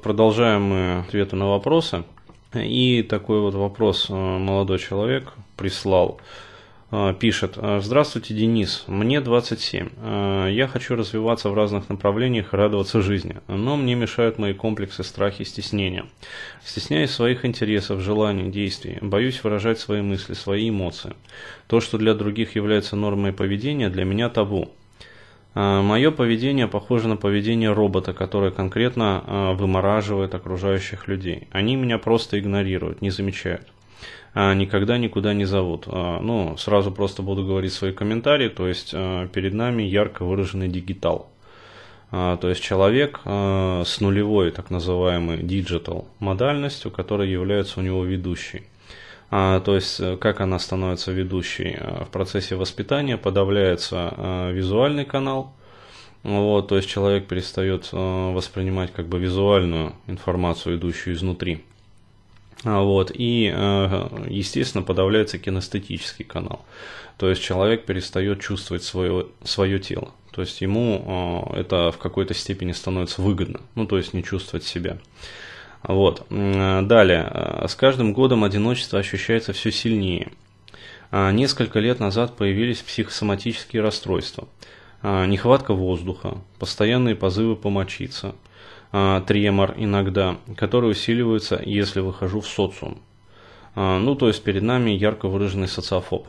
Продолжаем мы ответы на вопросы. И такой вот вопрос э, молодой человек прислал. Э, пишет, здравствуйте, Денис, мне 27. Э, я хочу развиваться в разных направлениях радоваться жизни, но мне мешают мои комплексы, страхи, стеснения. Стесняюсь своих интересов, желаний, действий, боюсь выражать свои мысли, свои эмоции. То, что для других является нормой поведения, для меня табу. А, Мое поведение похоже на поведение робота, который конкретно а, вымораживает окружающих людей. Они меня просто игнорируют, не замечают. А, никогда никуда не зовут. Ну, сразу просто буду говорить свои комментарии. То есть перед нами ярко выраженный дигитал. То есть человек с нулевой так называемой digital модальностью, которая является у него ведущей. А, то есть, э, как она становится ведущей? Э, в процессе воспитания подавляется а, визуальный канал, вот, то есть человек перестает воспринимать как бы визуальную информацию, идущую изнутри. А, вот, и, естественно, подавляется кинестетический канал. То есть человек перестает чувствовать свое, свое тело. То есть ему это в какой-то степени становится выгодно. Ну, то есть не чувствовать себя. Вот. Далее. С каждым годом одиночество ощущается все сильнее. А, несколько лет назад появились психосоматические расстройства. А, нехватка воздуха, постоянные позывы помочиться, тремор иногда, которые усиливаются, если выхожу в социум. Ну, то есть перед нами ярко выраженный социофоб.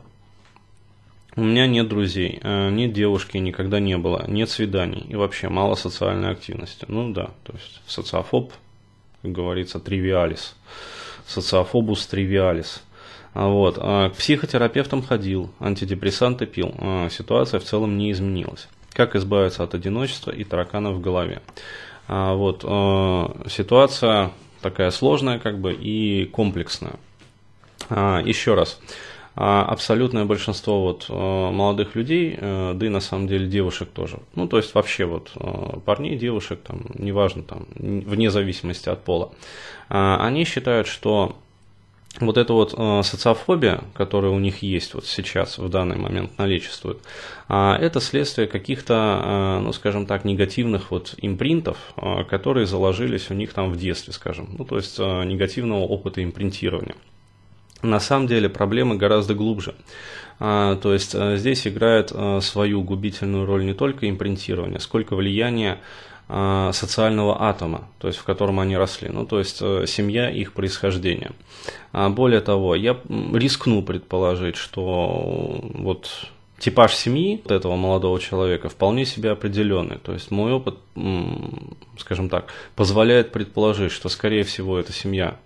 У меня нет друзей, нет девушки, никогда не было, нет свиданий и вообще мало социальной активности. Ну да, то есть социофоб как говорится, тривиалис. Социофобус тривиалис. А вот. А к психотерапевтам ходил, антидепрессанты пил. А ситуация в целом не изменилась. Как избавиться от одиночества и тараканов в голове? Вот. Ситуация такая сложная как бы и комплексная. Еще раз. А абсолютное большинство вот э, молодых людей, э, да и на самом деле девушек тоже, ну то есть вообще вот э, парней, девушек, там, неважно, там, вне зависимости от пола, они считают, что вот эта вот социофобия, которая у них есть вот сейчас, в данный момент наличествует, э, это следствие каких-то, ну, скажем так, негативных вот импринтов, которые заложились у них там в детстве, скажем, ну, то есть негативного опыта импринтирования. На самом деле проблемы гораздо глубже. А, то есть а, здесь играет а, свою губительную роль не только импринтирование, сколько влияние социального атома, то есть в котором они росли, ну то есть семья их происхождения. Более того, я рискну предположить, что вот типаж семьи вот этого молодого человека вполне себе определенный. То есть мой опыт, скажем так, позволяет предположить, что скорее всего эта семья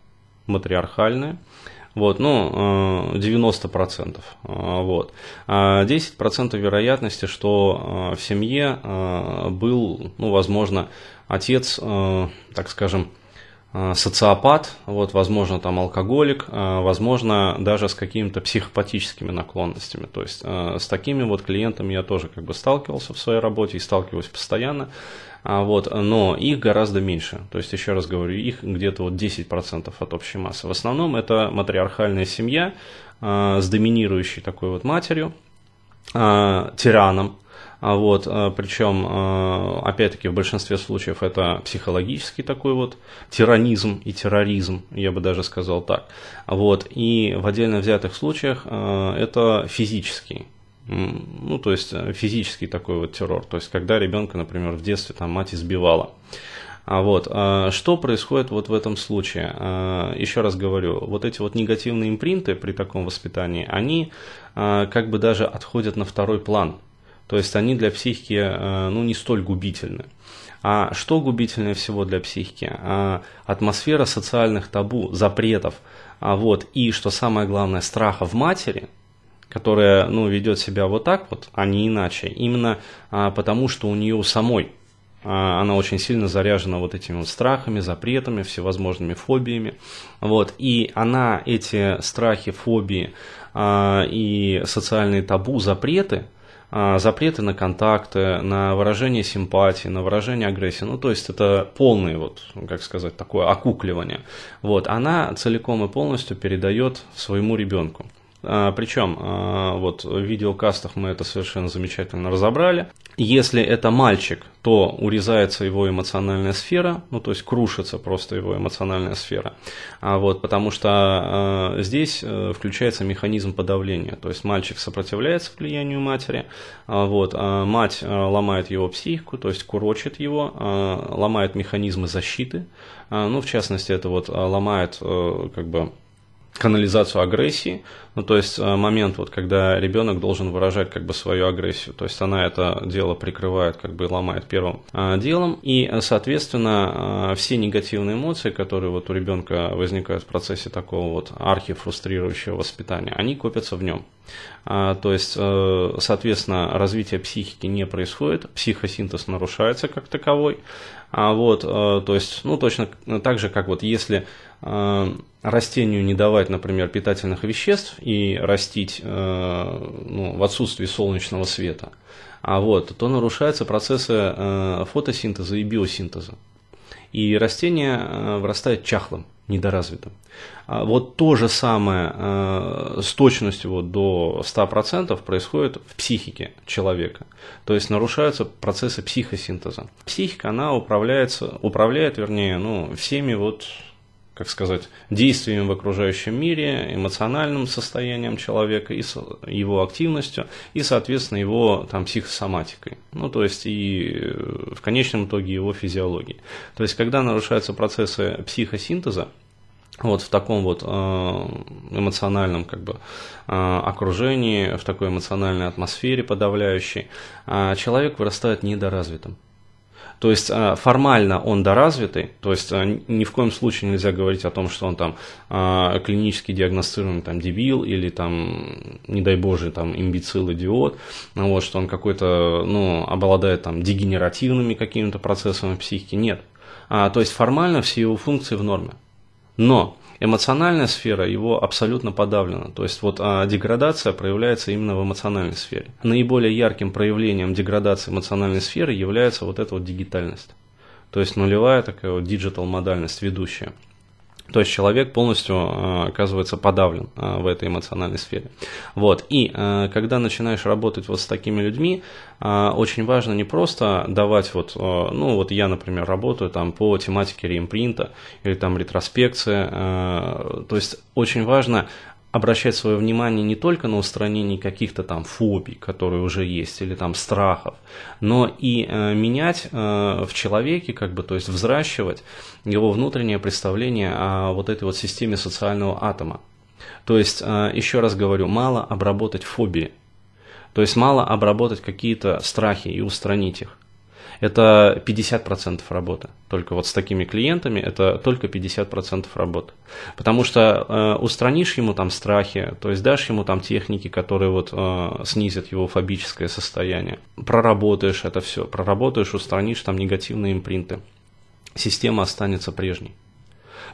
матриархальная, вот, ну, 90%. Э, э, вот. 10% вероятности, что э, в семье был, ну, возможно, отец, так скажем, социопат, вот, возможно, там алкоголик, возможно, даже с какими-то психопатическими наклонностями. То есть с такими вот клиентами я тоже как бы сталкивался в своей работе и сталкиваюсь постоянно. А вот, но их гораздо меньше. То есть, еще раз говорю, их где-то вот 10% от общей массы. В основном это матриархальная семья э, с доминирующей такой вот матерью, э, тираном, а вот, причем, опять-таки, в большинстве случаев это психологический такой вот тиранизм и терроризм, я бы даже сказал так. Вот, и в отдельно взятых случаях это физический ну, то есть э, физический такой вот террор, то есть когда ребенка, например, в детстве там мать избивала. А вот, что происходит вот в этом случае? Еще раз говорю, вот эти вот негативные импринты при таком воспитании, они как бы даже отходят на второй план. То есть они для психики ну, не столь губительны. А что губительнее всего для психики? Атмосфера социальных табу, запретов, а вот, и, что самое главное, страха в матери – которая ну, ведет себя вот так вот, а не иначе, именно а, потому, что у нее самой а, она очень сильно заряжена вот этими вот страхами, запретами, всевозможными фобиями. Вот, и она эти страхи, фобии а, и социальные табу, запреты, а, запреты на контакты, на выражение симпатии, на выражение агрессии, ну то есть это полное вот, как сказать, такое окукливание. Вот, она целиком и полностью передает своему ребенку. А, причем а, вот в видеокастах мы это совершенно замечательно разобрали. Если это мальчик, то урезается его эмоциональная сфера, ну то есть крушится просто его эмоциональная сфера. А вот, потому что э, здесь э, включается механизм подавления. То есть мальчик сопротивляется влиянию матери, а вот, а мать э, ломает его психику, то есть курочит его, э, ломает механизмы защиты. Э, ну, в частности, это вот ломает э, как бы канализацию агрессии, ну, то есть э, момент, вот, когда ребенок должен выражать как бы свою агрессию, то есть она это дело прикрывает, как бы ломает первым э, делом, и, соответственно, э, все негативные эмоции, которые вот у ребенка возникают в процессе такого вот архифрустрирующего воспитания, они копятся в нем. То есть, соответственно, развитие психики не происходит, психосинтез нарушается как таковой, а вот, то есть, ну, точно так же, как вот если растению не давать, например, питательных веществ и растить э, ну, в отсутствии солнечного света, а вот, то нарушаются процессы э, фотосинтеза и биосинтеза. И растение э, вырастает чахлым, недоразвитым. А вот то же самое с точностью вот до 100% происходит в психике человека. То есть нарушаются процессы психосинтеза. Психика, она управляется, управляет, вернее, ну, всеми вот как сказать, действиями в окружающем мире, эмоциональным состоянием человека, и его активностью, и, соответственно, его там, психосоматикой. Ну, то есть, и э, в конечном итоге его физиологией. То есть, когда нарушаются процессы психосинтеза, вот в таком вот э, эмоциональном как бы э, окружении, в такой эмоциональной атмосфере подавляющей, человек вырастает недоразвитым. То есть а, формально он доразвитый, то есть а, ни в коем случае нельзя говорить о том, что он там а, клинически диагностируемый там дебил или там, не дай боже, там имбецил, идиот, вот, что он какой-то, ну, обладает там дегенеративными какими-то процессами психики. Нет. А, то есть формально все его функции в норме. Но эмоциональная сфера его абсолютно подавлена. То есть вот а, деградация проявляется именно в эмоциональной сфере. Наиболее ярким проявлением деградации эмоциональной сферы является вот эта вот дигитальность. То есть нулевая такая вот digital модальность ведущая. То есть человек полностью э, оказывается подавлен э, в этой эмоциональной сфере. Вот. И э, когда начинаешь работать вот с такими людьми, очень важно не просто давать вот, ну вот я, например, работаю там по тематике реимпринта или там ретроспекция, то есть очень важно обращать свое внимание не только на устранение каких-то там фобий, которые уже есть, или там страхов, но и э, менять э, в человеке, как бы, то есть взращивать его внутреннее представление о вот этой вот системе социального атома. То есть, э, еще раз говорю, мало обработать фобии, то есть мало обработать какие-то страхи и устранить их это 50% работы. Только вот с такими клиентами это только 50% работы. Потому что э, устранишь ему там страхи, то есть дашь ему там техники, которые вот э, снизят его фобическое состояние. Проработаешь это все, проработаешь, устранишь там негативные импринты. Система останется прежней.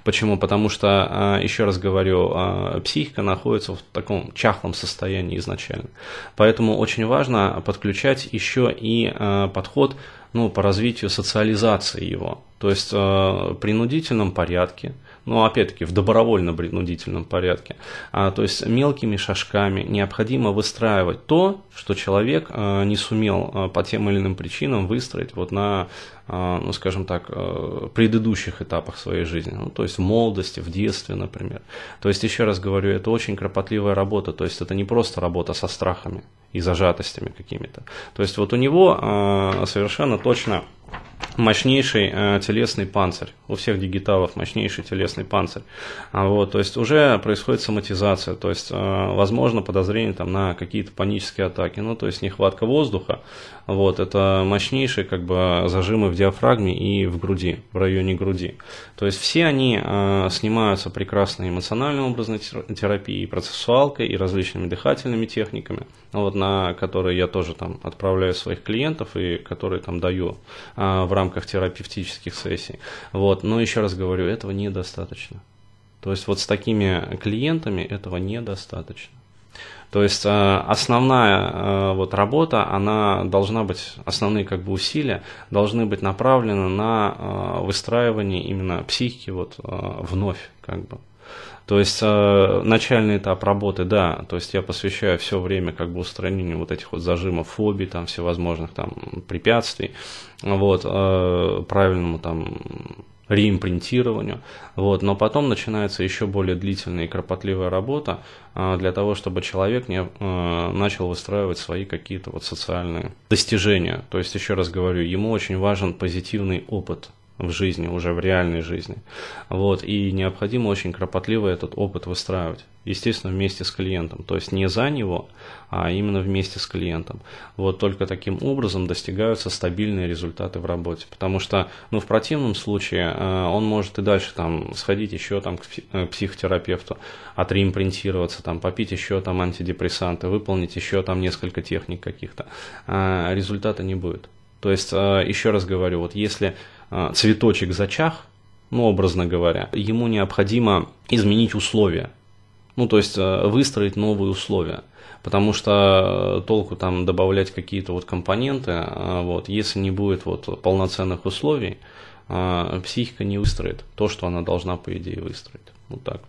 Почему? Потому что, а, еще раз говорю, а, психика находится в таком чахлом состоянии изначально. Поэтому очень важно подключать еще и а, подход ну, по развитию социализации его. То есть в принудительном порядке, но опять-таки в добровольно-принудительном порядке. А, то есть мелкими шажками необходимо выстраивать то, что человек а, не сумел а, по тем или иным причинам выстроить вот на, а, ну скажем так, а, предыдущих этапах своей жизни. Ну, то есть в молодости, в детстве, например. То есть еще раз говорю, это очень кропотливая работа. То есть это не просто работа со страхами и зажатостями какими-то. То есть вот у него а, совершенно точно мощнейший э, телесный панцирь. У всех дигиталов мощнейший телесный панцирь. А вот, то есть уже происходит соматизация, то есть э, возможно подозрение там, на какие-то панические атаки. Ну, то есть нехватка воздуха. Вот, это мощнейшие как бы зажимы в диафрагме и в груди, в районе груди. То есть все они э, снимаются прекрасной эмоциональной образной терапией, процессуалкой, и различными дыхательными техниками, вот, на которые я тоже там отправляю своих клиентов и которые там даю э, в рамках терапевтических сессий. Вот. Но еще раз говорю, этого недостаточно. То есть вот с такими клиентами этого недостаточно. То есть э, основная э, вот работа, она должна быть, основные как бы усилия должны быть направлены на э, выстраивание именно психики вот вновь как бы. То есть э, начальный этап работы, да, то есть я посвящаю все время как бы устранению вот этих вот зажимов, фобий, там всевозможных там препятствий, вот, э, правильному там реимпринтированию. Вот. Но потом начинается еще более длительная и кропотливая работа а, для того, чтобы человек не, а, начал выстраивать свои какие-то вот социальные достижения. То есть, еще раз говорю, ему очень важен позитивный опыт в жизни, уже в реальной жизни. Вот, и необходимо очень кропотливо этот опыт выстраивать. Естественно, вместе с клиентом. То есть не за него, а именно вместе с клиентом. Вот только таким образом достигаются стабильные результаты в работе. Потому что, ну, в противном случае э, он может и дальше там сходить еще там к э, психотерапевту, отреимпринтироваться, там, попить еще там антидепрессанты, выполнить еще там несколько техник каких-то. А результата не будет. То есть, э, еще раз говорю, вот если э, цветочек зачах, ну, образно говоря, ему необходимо изменить условия. Ну, то есть, э, выстроить новые условия. Потому что толку там добавлять какие-то вот компоненты, вот, если не будет вот полноценных условий, психика не выстроит то, что она должна, по идее, выстроить. Вот так.